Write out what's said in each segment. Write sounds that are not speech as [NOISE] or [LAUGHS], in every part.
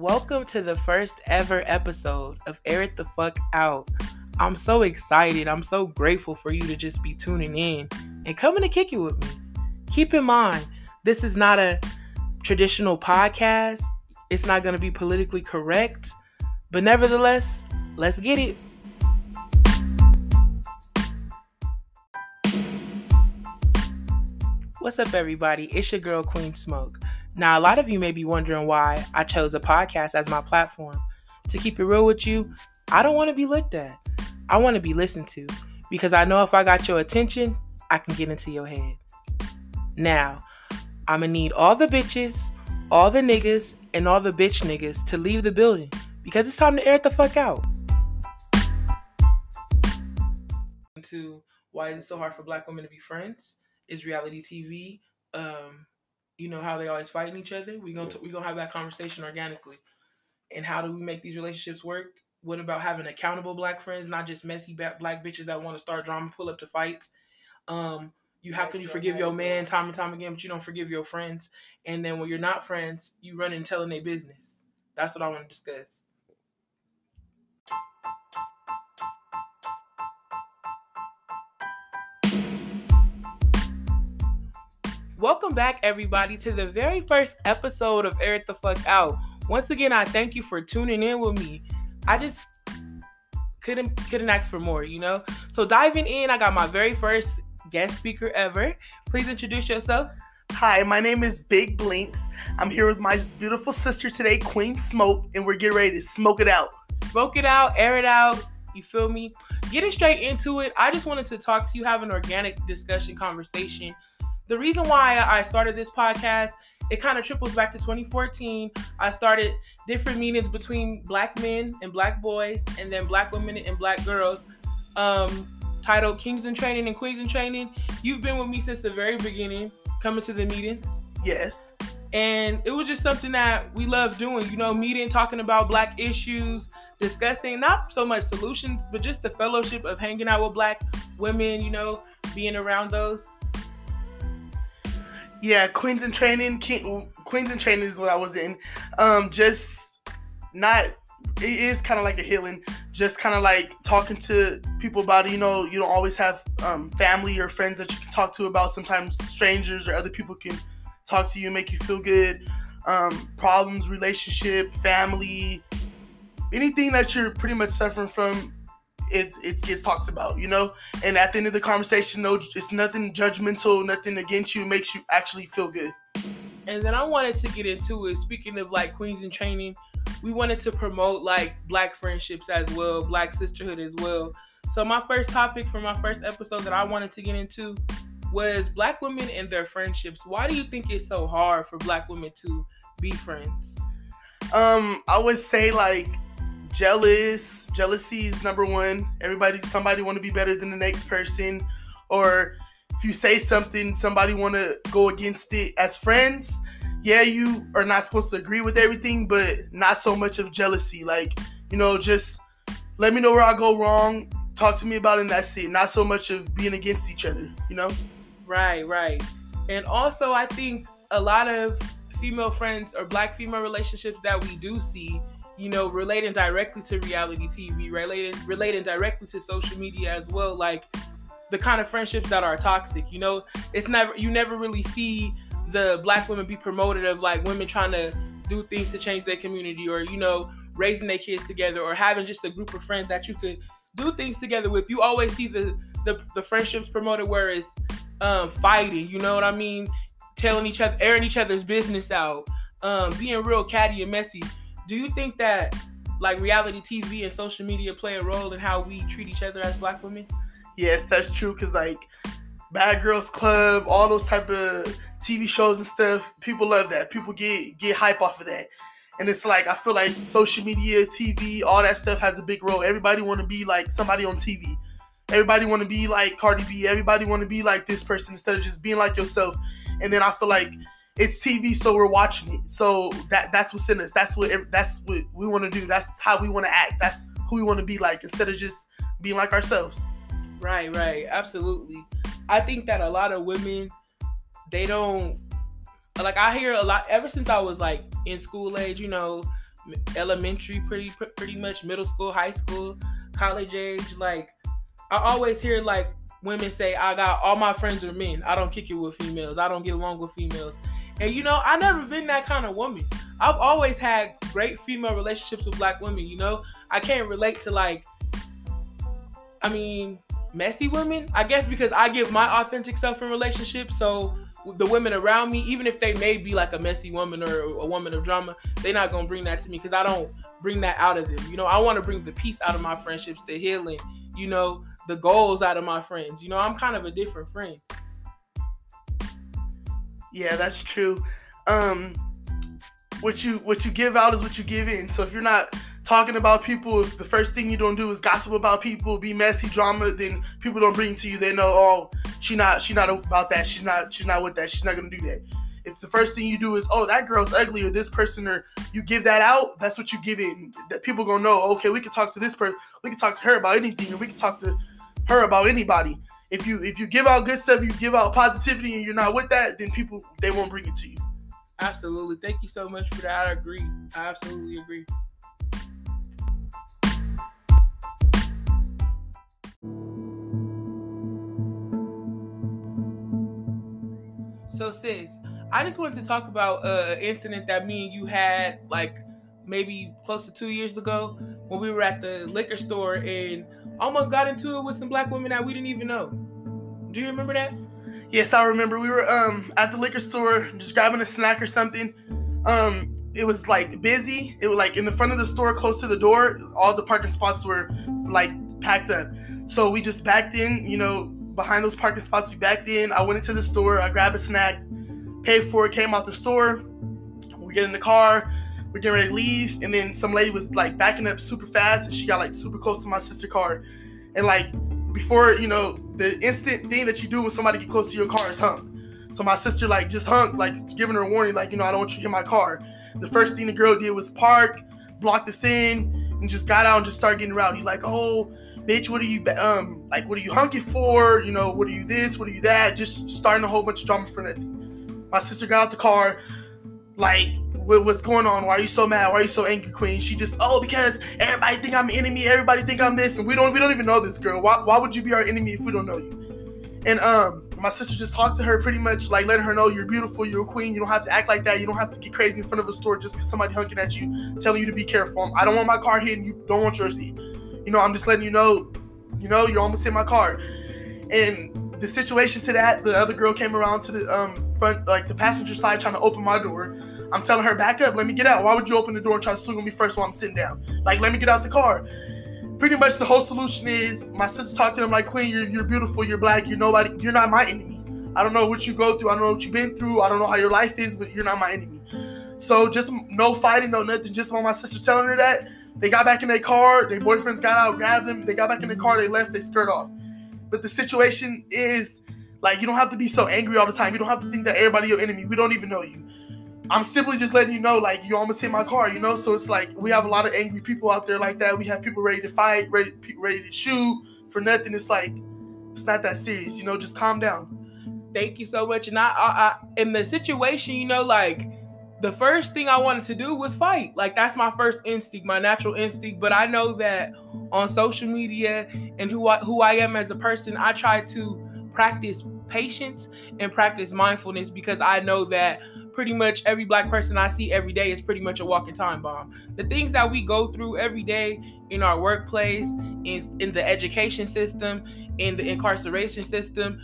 Welcome to the first ever episode of Air It the Fuck Out. I'm so excited. I'm so grateful for you to just be tuning in and coming to kick it with me. Keep in mind, this is not a traditional podcast, it's not going to be politically correct, but nevertheless, let's get it. What's up, everybody? It's your girl, Queen Smoke. Now, a lot of you may be wondering why I chose a podcast as my platform. To keep it real with you, I don't want to be looked at. I want to be listened to because I know if I got your attention, I can get into your head. Now, I'm gonna need all the bitches, all the niggas, and all the bitch niggas to leave the building because it's time to air the fuck out. To why is it so hard for black women to be friends? Is reality TV um, you know how they always fighting each other. We gonna we gonna have that conversation organically. And how do we make these relationships work? What about having accountable black friends, not just messy black bitches that want to start drama, pull up to fights? Um, you how can you forgive your man time and time again, but you don't forgive your friends? And then when you're not friends, you run and telling their business. That's what I want to discuss. Welcome back, everybody, to the very first episode of Air It the Fuck Out. Once again, I thank you for tuning in with me. I just couldn't couldn't ask for more, you know. So diving in, I got my very first guest speaker ever. Please introduce yourself. Hi, my name is Big Blinks. I'm here with my beautiful sister today, Queen Smoke, and we're getting ready to smoke it out. Smoke it out, air it out. You feel me? Getting straight into it, I just wanted to talk to you, have an organic discussion, conversation the reason why I started this podcast, it kind of triples back to 2014. I started different meetings between black men and black boys, and then black women and black girls. Um, titled Kings in Training and Queens in Training. You've been with me since the very beginning, coming to the meetings. Yes. And it was just something that we love doing, you know, meeting, talking about black issues, discussing not so much solutions, but just the fellowship of hanging out with black women, you know, being around those. Yeah, Queens in Training. King, Queens in Training is what I was in. Um, just not. It is kind of like a healing. Just kind of like talking to people about it. You know, you don't always have um, family or friends that you can talk to about. Sometimes strangers or other people can talk to you, and make you feel good. Um, problems, relationship, family, anything that you're pretty much suffering from it it gets talked about, you know. And at the end of the conversation, no, it's nothing judgmental, nothing against you. It makes you actually feel good. And then I wanted to get into it. Speaking of like queens in training, we wanted to promote like black friendships as well, black sisterhood as well. So my first topic for my first episode that I wanted to get into was black women and their friendships. Why do you think it's so hard for black women to be friends? Um, I would say like jealous. Jealousy is number one. Everybody, somebody want to be better than the next person, or if you say something, somebody want to go against it. As friends, yeah, you are not supposed to agree with everything, but not so much of jealousy. Like, you know, just let me know where I go wrong. Talk to me about it, and that's it. Not so much of being against each other. You know. Right, right. And also, I think a lot of female friends or black female relationships that we do see you know, relating directly to reality TV, relating relating directly to social media as well, like the kind of friendships that are toxic. You know, it's never you never really see the black women be promoted of like women trying to do things to change their community or you know raising their kids together or having just a group of friends that you could do things together with. You always see the the, the friendships promoted where it's um, fighting. You know what I mean? Telling each other, airing each other's business out, um, being real catty and messy do you think that like reality TV and social media play a role in how we treat each other as black women? Yes, that's true. Cause like Bad Girls Club, all those type of TV shows and stuff, people love that. People get get hype off of that. And it's like I feel like social media, TV, all that stuff has a big role. Everybody want to be like somebody on TV. Everybody want to be like Cardi B. Everybody want to be like this person instead of just being like yourself. And then I feel like it's TV, so we're watching it. So that that's what's in us. That's what that's what we want to do. That's how we want to act. That's who we want to be like instead of just being like ourselves. Right, right, absolutely. I think that a lot of women they don't like I hear a lot ever since I was like in school age, you know, elementary, pretty pretty much middle school, high school, college age. Like I always hear like women say, "I got all my friends are men. I don't kick it with females. I don't get along with females." And you know, I never been that kind of woman. I've always had great female relationships with black women. You know, I can't relate to like, I mean, messy women. I guess because I give my authentic self in relationships, so the women around me, even if they may be like a messy woman or a woman of drama, they're not gonna bring that to me because I don't bring that out of them. You know, I want to bring the peace out of my friendships, the healing. You know, the goals out of my friends. You know, I'm kind of a different friend. Yeah, that's true. Um, what you what you give out is what you give in. So if you're not talking about people, if the first thing you don't do is gossip about people, be messy, drama, then people don't bring to you. They know, oh, she not she not about that. She's not she's not with that. She's not gonna do that. If the first thing you do is, oh, that girl's ugly, or this person, or you give that out, that's what you give in. That people gonna know. Okay, we can talk to this person. We can talk to her about anything, or we can talk to her about anybody. If you if you give out good stuff, you give out positivity, and you're not with that, then people they won't bring it to you. Absolutely. Thank you so much for that. I agree. I absolutely agree. So, sis, I just wanted to talk about uh, an incident that me and you had like maybe close to two years ago when we were at the liquor store and almost got into it with some black women that we didn't even know. Do you remember that? Yes, I remember. We were um at the liquor store just grabbing a snack or something. Um, it was like busy. It was like in the front of the store, close to the door. All the parking spots were like packed up. So we just backed in. You know, behind those parking spots, we backed in. I went into the store. I grabbed a snack, paid for it, came out the store. We get in the car. We're getting ready to leave, and then some lady was like backing up super fast, and she got like super close to my sister car, and like before you know the instant thing that you do when somebody get close to your car is honk. So my sister like just hung, like giving her a warning, like you know I don't want you to hit my car. The first thing the girl did was park, block us in, and just got out and just started getting rowdy. Like, oh, bitch, what are you um like what are you hunky for? You know, what are you this? What are you that? Just starting a whole bunch of drama for nothing. My sister got out the car, like what's going on? Why are you so mad? Why are you so angry, Queen? She just, oh, because everybody think I'm an enemy. Everybody think I'm this, and we don't we don't even know this girl. Why, why would you be our enemy if we don't know you? And um, my sister just talked to her pretty much like letting her know you're beautiful, you're a queen. You don't have to act like that. You don't have to get crazy in front of a store just because somebody hunking at you, telling you to be careful. I don't want my car hit, and you don't want yours hit. You know, I'm just letting you know. You know, you almost hit my car. And the situation to that, the other girl came around to the um front, like the passenger side, trying to open my door. I'm telling her, back up, let me get out. Why would you open the door and try to swing on me first while I'm sitting down? Like, let me get out the car. Pretty much the whole solution is my sister talked to him like, Queen, you're, you're beautiful, you're black, you're nobody, you're not my enemy. I don't know what you go through, I don't know what you've been through, I don't know how your life is, but you're not my enemy. So just no fighting, no nothing, just while my sister telling her that, they got back in their car, their boyfriends got out, grabbed them, they got back in their car, they left, they skirt off. But the situation is like you don't have to be so angry all the time. You don't have to think that everybody your enemy. We don't even know you. I'm simply just letting you know, like you almost hit my car, you know. So it's like we have a lot of angry people out there like that. We have people ready to fight, ready, ready to shoot for nothing. It's like it's not that serious, you know. Just calm down. Thank you so much. And I, I, I in the situation, you know, like the first thing I wanted to do was fight. Like that's my first instinct, my natural instinct. But I know that on social media and who I, who I am as a person, I try to practice patience and practice mindfulness because I know that pretty much every black person I see every day is pretty much a walking time bomb. The things that we go through every day in our workplace, in, in the education system, in the incarceration system,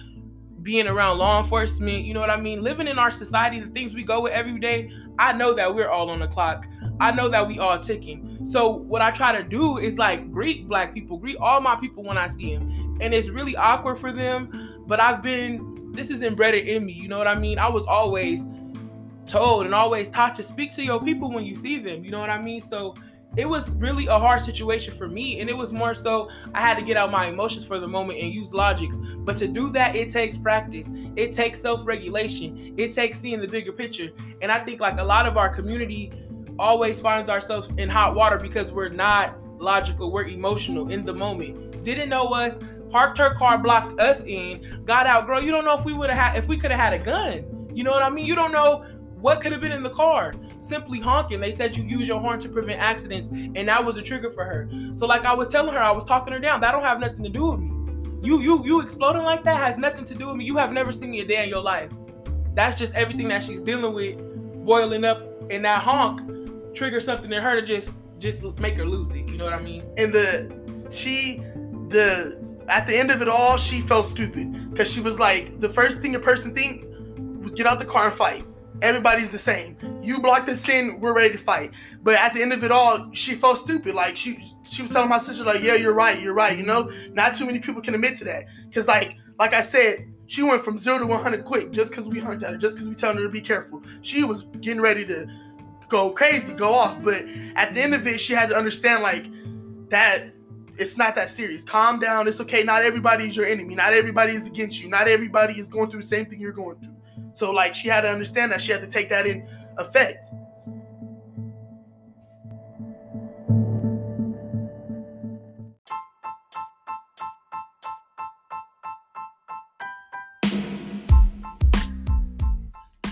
being around law enforcement, you know what I mean? Living in our society, the things we go with every day, I know that we're all on the clock. I know that we all ticking. So what I try to do is like greet black people, greet all my people when I see them. And it's really awkward for them, but I've been this is embedded in me, you know what I mean? I was always told and always taught to speak to your people when you see them. You know what I mean? So it was really a hard situation for me. And it was more so I had to get out my emotions for the moment and use logics. But to do that, it takes practice. It takes self-regulation. It takes seeing the bigger picture. And I think like a lot of our community always finds ourselves in hot water because we're not logical, we're emotional in the moment. Didn't know us, parked her car, blocked us in, got out. Girl, you don't know if we would have had if we could have had a gun. You know what I mean? You don't know What could have been in the car? Simply honking. They said you use your horn to prevent accidents, and that was a trigger for her. So, like I was telling her, I was talking her down. That don't have nothing to do with me. You you you exploding like that has nothing to do with me. You have never seen me a day in your life. That's just everything that she's dealing with, boiling up, and that honk trigger something in her to just just make her lose it. You know what I mean? And the she the at the end of it all, she felt stupid because she was like, the first thing a person think was get out the car and fight. Everybody's the same. You blocked the sin, we're ready to fight. But at the end of it all, she felt stupid. Like she she was telling my sister, like, yeah, you're right, you're right. You know, not too many people can admit to that. Cause like like I said, she went from zero to 100 quick just because we hugged her, just because we telling her to be careful. She was getting ready to go crazy, go off. But at the end of it, she had to understand like that it's not that serious. Calm down. It's okay. Not everybody is your enemy. Not everybody is against you. Not everybody is going through the same thing you're going through. So like she had to understand that. She had to take that in effect.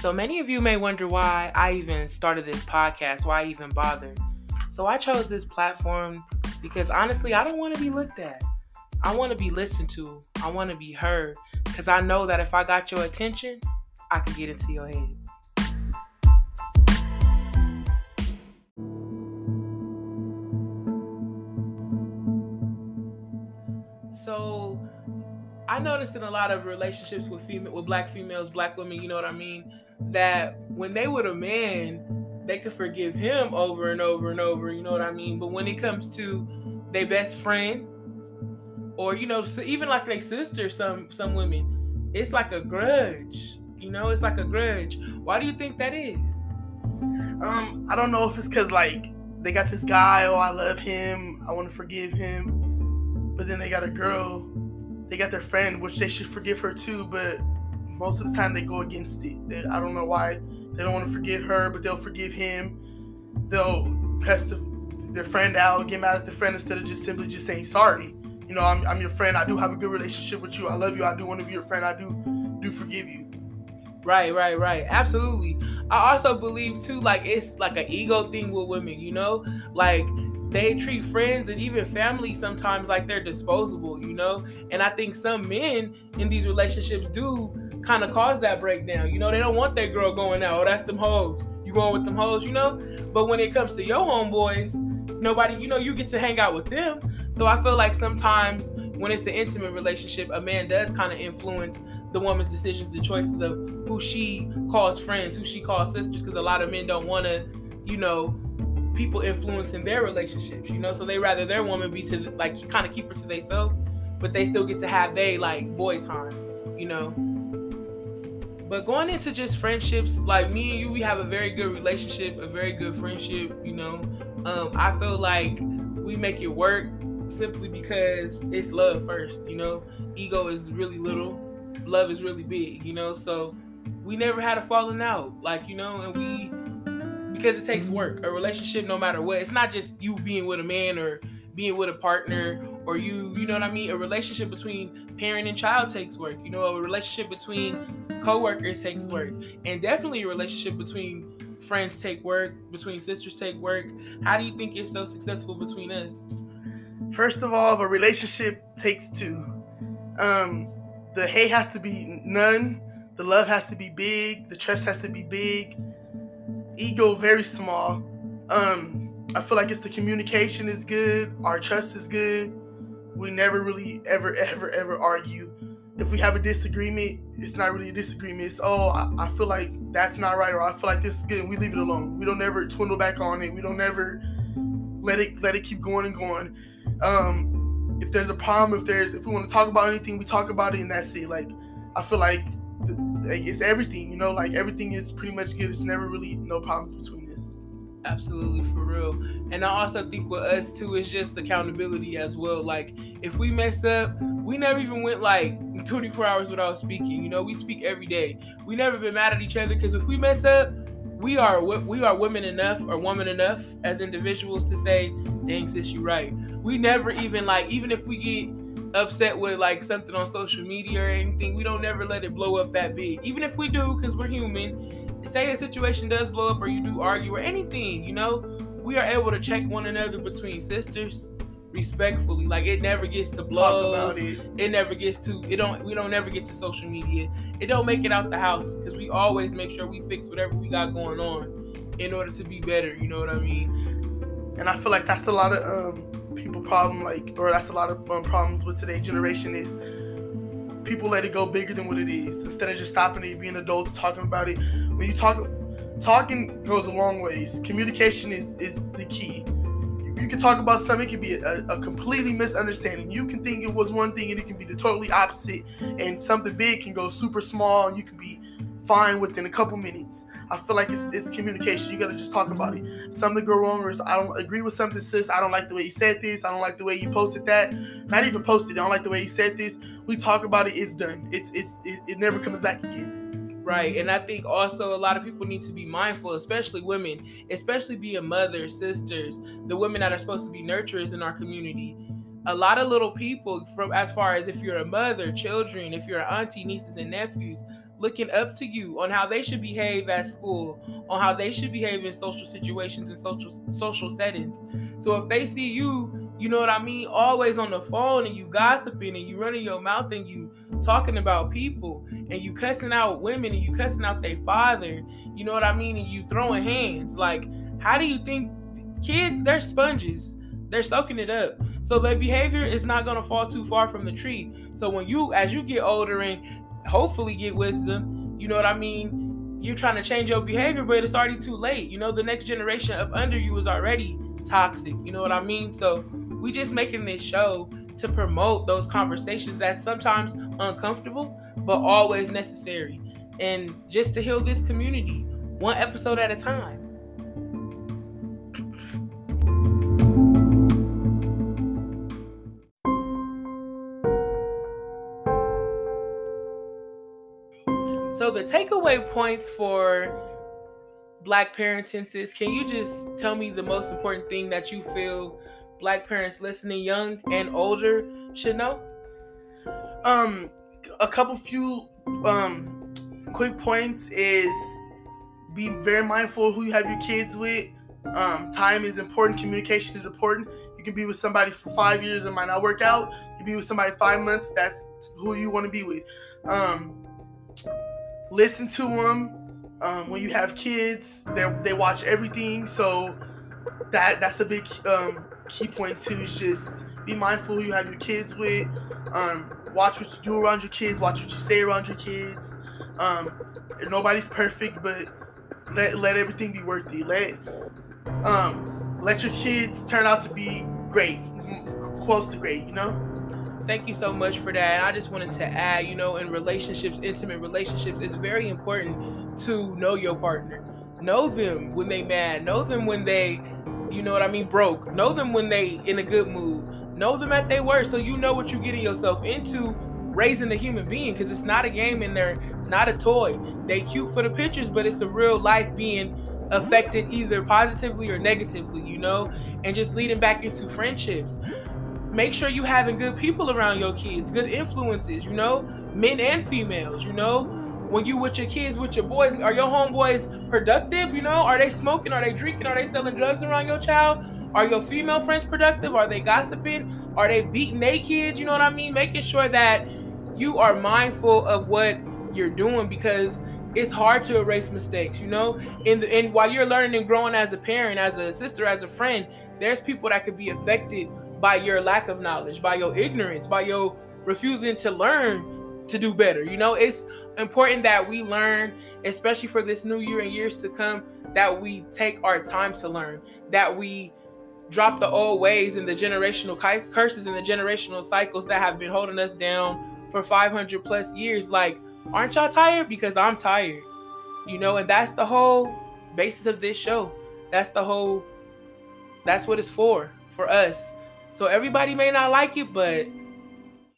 So many of you may wonder why I even started this podcast, why I even bothered. So I chose this platform because honestly, I don't want to be looked at. I want to be listened to. I want to be heard because I know that if I got your attention, I could get into your head. So I noticed in a lot of relationships with female with black females, black women, you know what I mean, that when they with a man, they could forgive him over and over and over, you know what I mean? But when it comes to their best friend, or you know, even like their sister, some some women, it's like a grudge. You know, it's like a grudge. Why do you think that is? Um, I don't know if it's cause like they got this guy, oh I love him, I want to forgive him, but then they got a girl, they got their friend, which they should forgive her too, but most of the time they go against it. They, I don't know why they don't want to forgive her, but they'll forgive him. They'll cuss the, their friend out, get mad at the friend instead of just simply just saying sorry. You know, I'm, I'm your friend. I do have a good relationship with you. I love you. I do want to be your friend. I do do forgive you. Right, right, right. Absolutely. I also believe too, like it's like an ego thing with women. You know, like they treat friends and even family sometimes like they're disposable. You know, and I think some men in these relationships do kind of cause that breakdown. You know, they don't want that girl going out. Oh, that's them hoes. You going with them hoes, you know? But when it comes to your homeboys, nobody, you know, you get to hang out with them. So I feel like sometimes when it's an intimate relationship, a man does kind of influence the woman's decisions and choices of who she calls friends, who she calls sisters, because a lot of men don't want to, you know, people influencing their relationships, you know, so they rather their woman be to like kind of keep her to themselves, but they still get to have they like boy time, you know. But going into just friendships, like me and you, we have a very good relationship, a very good friendship. You know, um, I feel like we make it work simply because it's love first. You know, ego is really little, love is really big. You know, so we never had a falling out. Like you know, and we because it takes work. A relationship, no matter what, it's not just you being with a man or being with a partner or you, you know what I mean? A relationship between parent and child takes work. You know, a relationship between coworkers takes work. And definitely a relationship between friends take work, between sisters take work. How do you think it's so successful between us? First of all, a relationship takes two. Um, the hate has to be none, the love has to be big, the trust has to be big, ego very small. Um, I feel like it's the communication is good, our trust is good. We never really ever ever ever argue. If we have a disagreement, it's not really a disagreement. It's oh, I, I feel like that's not right, or I feel like this is good. we leave it alone. We don't ever twindle back on it. We don't ever let it let it keep going and going. Um, if there's a problem, if there's if we want to talk about anything, we talk about it, and that's it. Like I feel like, like it's everything. You know, like everything is pretty much good. It's never really no problems between us. absolutely for real. And I also think with us too, it's just accountability as well. Like if we mess up, we never even went like 24 hours without speaking. You know, we speak every day. We never been mad at each other because if we mess up, we are we are women enough or woman enough as individuals to say, "Dang sis, you right." We never even like even if we get upset with like something on social media or anything, we don't never let it blow up that big. Even if we do, because we're human, say a situation does blow up or you do argue or anything, you know, we are able to check one another between sisters respectfully. Like it never gets to blows. It. it. never gets to it don't we don't never get to social media. It don't make it out the house because we always make sure we fix whatever we got going on in order to be better. You know what I mean? And I feel like that's a lot of um, people problem like or that's a lot of um, problems with today's generation is people let it go bigger than what it is instead of just stopping it, being adults, talking about it. When you talk, talking goes a long ways. Communication is is the key. You can talk about something, it can be a, a, completely misunderstanding. You can think it was one thing and it can be the totally opposite. And something big can go super small and you can be fine within a couple minutes. I feel like it's, it's communication. You gotta just talk about it. Something go wrong, or I don't agree with something, sis. I don't like the way you said this. I don't like the way you posted that. Not even posted. I don't like the way you said this. We talk about it. It's done. It's it's it, it never comes back again. Right. And I think also a lot of people need to be mindful, especially women, especially being mothers, sisters, the women that are supposed to be nurturers in our community. A lot of little people, from as far as if you're a mother, children, if you're an auntie, nieces, and nephews, looking up to you on how they should behave at school, on how they should behave in social situations and social social settings. So if they see you, you know what I mean, always on the phone and you gossiping and you running your mouth and you talking about people and you cussing out women and you cussing out their father, you know what I mean, and you throwing hands, like how do you think kids they're sponges. They're soaking it up. So their behavior is not gonna fall too far from the tree. So when you as you get older and hopefully get wisdom. You know what I mean? You're trying to change your behavior, but it's already too late. You know, the next generation up under you is already toxic. You know what I mean? So we just making this show to promote those conversations that's sometimes uncomfortable, but always necessary. And just to heal this community, one episode at a time. The takeaway points for black parenting sis, can you just tell me the most important thing that you feel black parents listening young and older should know? Um a couple few um quick points is be very mindful who you have your kids with. Um, time is important, communication is important. You can be with somebody for five years, it might not work out. You be with somebody five months, that's who you want to be with. Um, listen to them. Um, when you have kids, they they watch everything, so that that's a big um, key point too. Is just be mindful who you have your kids with. Um, watch what you do around your kids. Watch what you say around your kids. Um, nobody's perfect, but let let everything be worthy. Let um, let your kids turn out to be great, close to great. You know thank you so much for that. And I just wanted to add, you know, in relationships, intimate relationships, it's very important to know your partner. Know them when they mad. Know them when they, you know what I mean, broke. Know them when they in a good mood. Know them at their worst, so you know what you're getting yourself into raising a human being. Because it's not a game and they're not a toy. They cute for the pictures, but it's a real life being affected either positively or negatively. You know, and just leading back into friendships make sure you having good people around your kids, good influences, you know, men and females, you know. When you with your kids, with your boys, are your homeboys productive? You know, are they smoking? Are they drinking? Are they selling drugs around your child? Are your female friends productive? Are they gossiping? Are they beating their kids? You know what I mean? Making sure that you are mindful of what you're doing because it's hard to erase mistakes, you know? And and while you're learning and growing as a parent, as a sister, as a friend, there's people that could be affected by your lack of knowledge, by your ignorance, by your refusing to learn to do better. You know, it's important that we learn, especially for this new year and years to come, that we take our time to learn, that we drop the old ways and the generational curses and the generational cycles that have been holding us down for 500 plus years. Like, aren't y'all tired? Because I'm tired. You know, and that's the whole basis of this show. That's the whole, that's what it's for, for us so everybody may not like it, but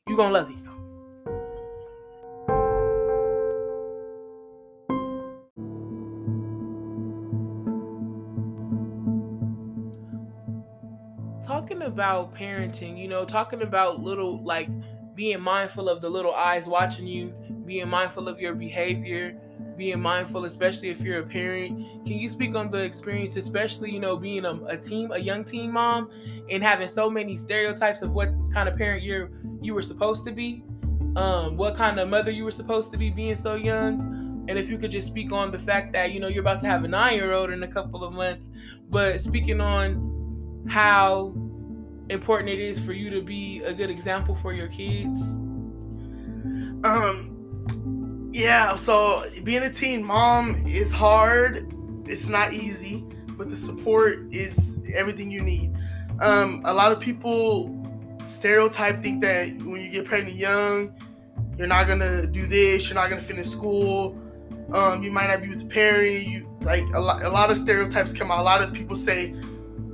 you're gonna love it. Talking about parenting, you know, talking about little like being mindful of the little eyes watching you, being mindful of your behavior. Being mindful, especially if you're a parent. Can you speak on the experience, especially you know being a, a team, a young teen mom, and having so many stereotypes of what kind of parent you're you were supposed to be, um, what kind of mother you were supposed to be being so young, and if you could just speak on the fact that you know you're about to have a nine-year-old in a couple of months, but speaking on how important it is for you to be a good example for your kids. Um yeah, so being a teen mom is hard. It's not easy, but the support is everything you need. Um, a lot of people stereotype think that when you get pregnant young, you're not gonna do this, you're not gonna finish school, um, you might not be with the parent. You like a lot, a lot of stereotypes come out. A lot of people say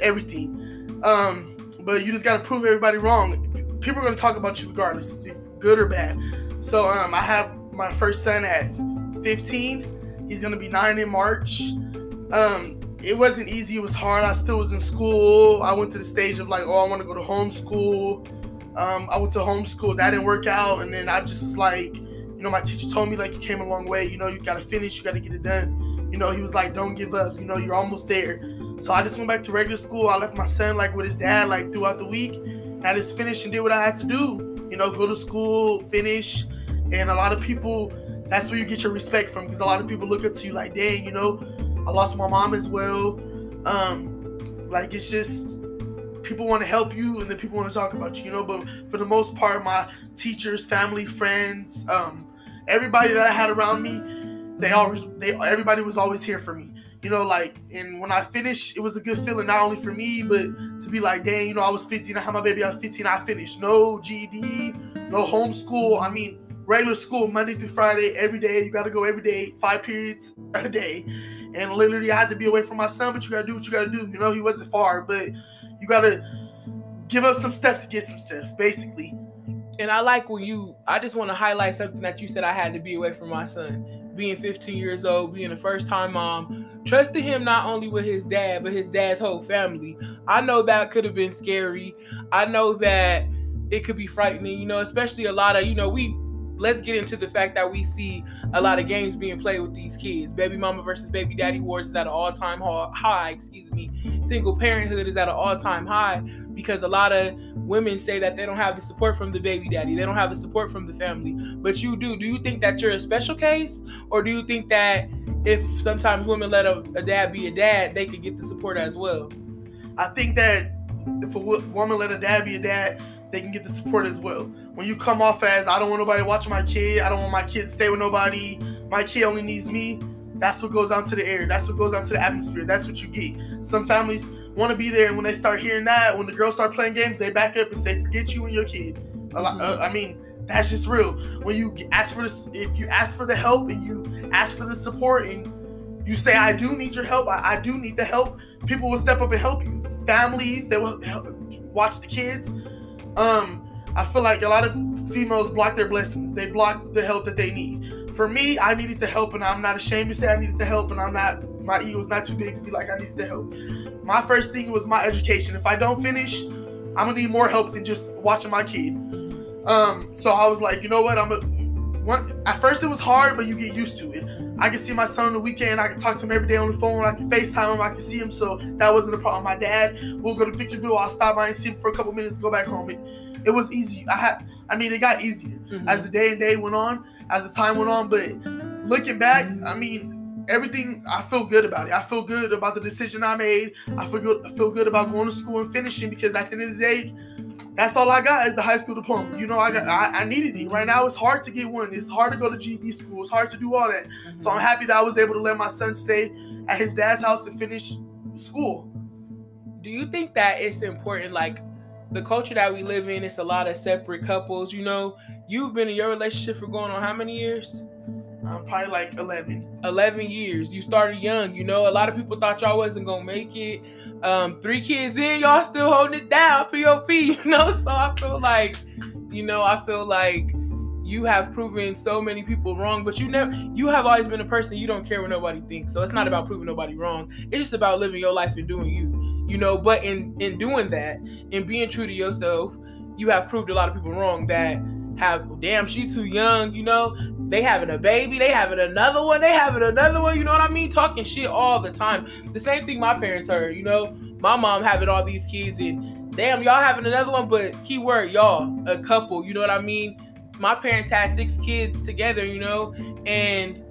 everything, um, but you just gotta prove everybody wrong. People are gonna talk about you regardless, if good or bad. So um, I have my first son at 15. He's gonna be nine in March. Um, it wasn't easy. It was hard. I still was in school. I went to the stage of like, oh, I want to go to homeschool. Um, I went to homeschool. That didn't work out, and then I just was like, you know, my teacher told me like you came a long way. You know, you gotta finish. You gotta get it done. You know, he was like, don't give up. You know, you're almost there. So I just went back to regular school. I left my son like with his dad like throughout the week. I just finished and did what I had to do. You know, go to school, finish, and a lot of people, that's where you get your respect from because a lot of people look up to you like, dang, you know, I lost my mom as well. Um, like it's just people want to help you and then people want to talk about you, you know. But for the most part, my teachers, family, friends, um, everybody that I had around me, they always they everybody was always here for me. You know, like and when I finished, it was a good feeling not only for me, but to be like, dang, you know, I was 15, I had my baby, I was 15, I finished. No GED, no homeschool. I mean, regular school Monday through Friday, every day. You got to go every day, five periods a day. And literally, I had to be away from my son, but you got to do what you got to do. You know, he wasn't far, but you got to give up some stuff to get some stuff, basically. And I like when you, I just want to highlight something that you said I had to be away from my son. Being 15 years old, being a first time mom, trusting him not only with his dad, but his dad's whole family. I know that could have been scary. I know that it could be frightening, you know, especially a lot of, you know, we let's get into the fact that we see a lot of games being played with these kids. Baby mama versus baby daddy wars is at an all time high. Excuse me. Single parenthood is at an all time high because a lot of women say that they don't have the support from the baby daddy. They don't have the support from the family. But you do. Do you think that you're a special case, or do you think that if sometimes women let a, a dad be a dad, they could get the support as well? I think that if a woman let a dad be a dad, they can get the support as well. When you come off as I don't want nobody watching my kid, I don't want my kid to stay with nobody, my kid only needs me. That's what goes out to the air. That's what goes out to the atmosphere. That's what you get. Some families want to be there, and when they start hearing that, when the girls start playing games, they back up and say, "Forget you and your kid." Lot, uh, I mean, that's just real. When you ask for this, if you ask for the help and you ask for the support, and you say, "I do need your help. I, I do need the help," people will step up and help you. Families, they will help, watch the kids um, I feel like a lot of females block their blessings. They block the help that they need. For me, I needed the help, and I'm not ashamed to say I needed the help, and I'm not my ego's not too big to be like I needed the help. My first thing was my education. If I don't finish, I'm gonna need more help than just watching my kid. Um, so I was like, you know what? I'm a, one, at first it was hard, but you get used to it. I can see my son on the weekend. I can talk to him every day on the phone. I can FaceTime him. I can see him. So that wasn't a problem. My dad, we'll go to Victorville. I'll stop by and see him for a couple minutes, go back home. It, it was easy. I had, I mean, it got easier mm-hmm. as the day and day went on, as the time went on. But looking back, I mean, everything I feel good about it. I feel good about the decision I made. I feel good. I feel good about going to school and finishing because at the end of the day, that's all I got is a high school diploma. You know, I got I, I, needed it. Right now it's hard to get one. It's hard to go to GED school. It's hard to do all that. So I'm happy that I was able to let my son stay at his dad's house and finish school. Do you think that it's important like the culture that we live in, it's a lot of separate couples. You know, you've been in your relationship for going on how many years? Um, probably like 11. 11 years. You started young. You know, a lot of people thought y'all wasn't going to make it um, three kids in, y'all still holding it down, POP, [LAUGHS] you know? So I feel like, you know, I feel like you have proven so many people wrong, but you never you have always been a person you don't care what nobody thinks. So it's not about proving nobody wrong. It's just about living your life and doing you. You know, but in in doing that, in being true to yourself, you have proved a lot of people wrong that have damn she too young, you know. They having a baby, they having another one, they having another one, you know what I mean? Talking shit all the time. The same thing my parents heard, you know. My mom having all these kids and damn y'all having another one, but keyword y'all, a couple, you know what I mean? My parents had six kids together, you know, and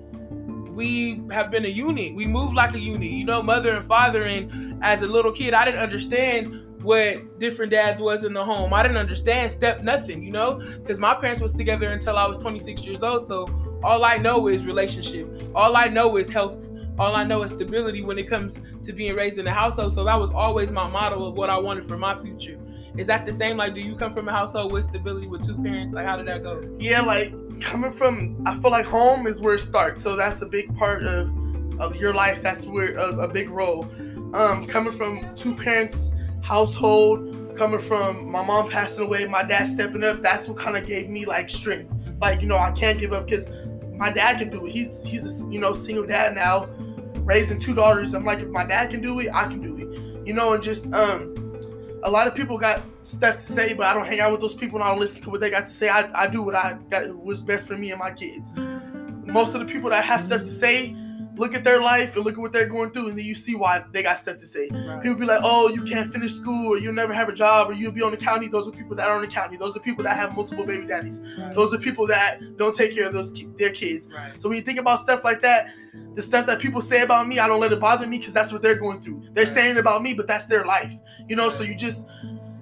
we have been a unit. We move like a unit, you know, mother and father. And as a little kid, I didn't understand what different dads was in the home. I didn't understand step nothing, you know, because my parents was together until I was 26 years old. So all I know is relationship. All I know is health. All I know is stability when it comes to being raised in a household. So that was always my model of what I wanted for my future. Is that the same? Like, do you come from a household with stability with two parents? Like, how did that go? Yeah, like coming from, I feel like home is where it starts. So that's a big part of of your life. That's where a, a big role. Um, coming from two parents household, coming from my mom passing away, my dad stepping up. That's what kind of gave me like strength. Like you know, I can't give up because my dad can do it. He's he's a you know single dad now, raising two daughters. I'm like, if my dad can do it, I can do it. You know, and just um a lot of people got stuff to say, but I don't hang out with those people and I don't listen to what they got to say. I, I do what I got was best for me and my kids. Most of the people that have stuff to say, look at their life and look at what they're going through, and then you see why they got stuff to say. Right. People be like, "Oh, you can't finish school, or you'll never have a job, or you'll be on the county." Those are people that are on the county. Those are people that have multiple baby daddies. Right. Those are people that don't take care of those their kids. Right. So when you think about stuff like that, the stuff that people say about me, I don't let it bother me because that's what they're going through. They're saying about me, but that's their life. You know, so you just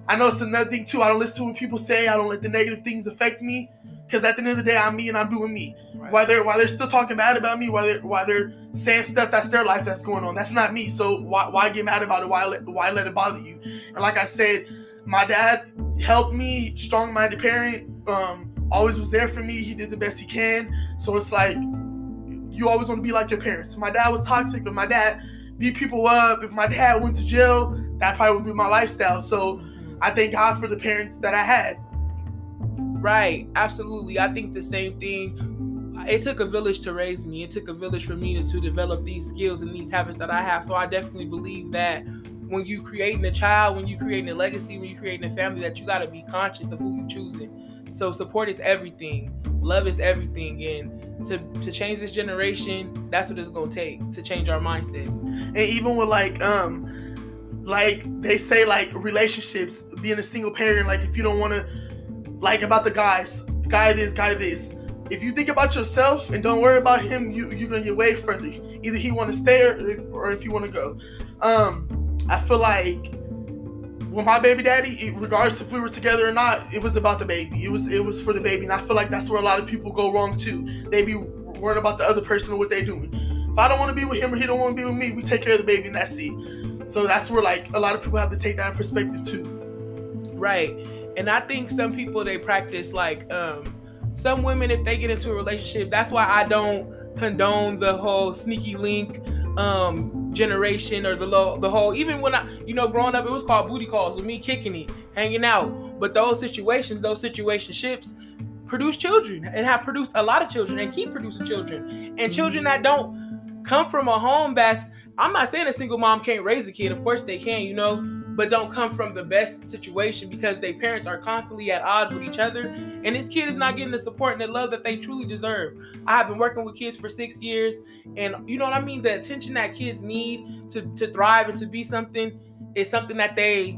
I know it's another thing too. I don't listen to what people say. I don't let the negative things affect me. Because at the end of the day, I'm me and I'm doing me. Right. While they're while they're still talking bad about me, while they're while they're saying stuff that's their life that's going on, that's not me. So why, why get mad about it? Why let why let it bother you? And like I said, my dad helped me, strong-minded parent. Um, always was there for me. He did the best he can. So it's like you always want to be like your parents. My dad was toxic, but my dad beat people up. If my dad went to jail, that probably would be my lifestyle. So I thank God for the parents that I had. Right, absolutely. I think the same thing. It took a village to raise me. It took a village for me to, to develop these skills and these habits that I have. So I definitely believe that when you creating a child, when you creating a legacy, when you creating a family, that you got to be conscious of who you're choosing. So support is everything. Love is everything, and to to change this generation, that's what it's gonna take to change our mindset. And even with like um like they say like relationships being a single parent like if you don't want to like about the guys. Guy this guy this. If you think about yourself and don't worry about him you you're gonna get way further. Either he want to stay or, or if you want to go. Um i feel like with my baby daddy regardless if we were together or not it was about the baby. It was it was for the baby. And i feel like that's where a lot of people go wrong too. They be worrying about the other person or what they doing. If i don't want to be with him or he don't want to be with me we take care of the baby and that's it. So that's where like a lot of people have to take that in perspective too. Right. And I think some people they practice like um some women if they get into a relationship, that's why I don't condone the whole sneaky link um generation or the low the whole even when I you know growing up it was called booty calls with me kicking it, hanging out. But those situations, those situationships produce children and have produced a lot of children and keep producing children. And children that don't come from a home that's I'm not saying a single mom can't raise a kid. Of course they can, you know, but don't come from the best situation because their parents are constantly at odds with each other. And this kid is not getting the support and the love that they truly deserve. I have been working with kids for six years, and you know what I mean? The attention that kids need to, to thrive and to be something is something that they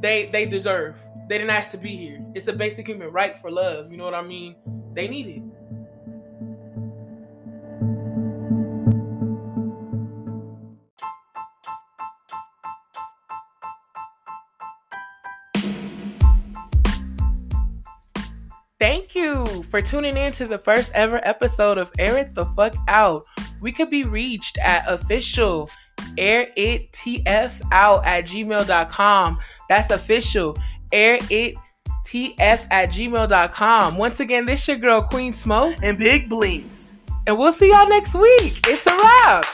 they they deserve. They didn't ask to be here. It's a basic human right for love. You know what I mean? They need it. Thank you for tuning in to the first ever episode of Air It the Fuck Out. We could be reached at official air it tf out at gmail.com. That's official air it tf at gmail.com. Once again, this your girl Queen Smoke and Big Blinks. And we'll see y'all next week. It's a wrap.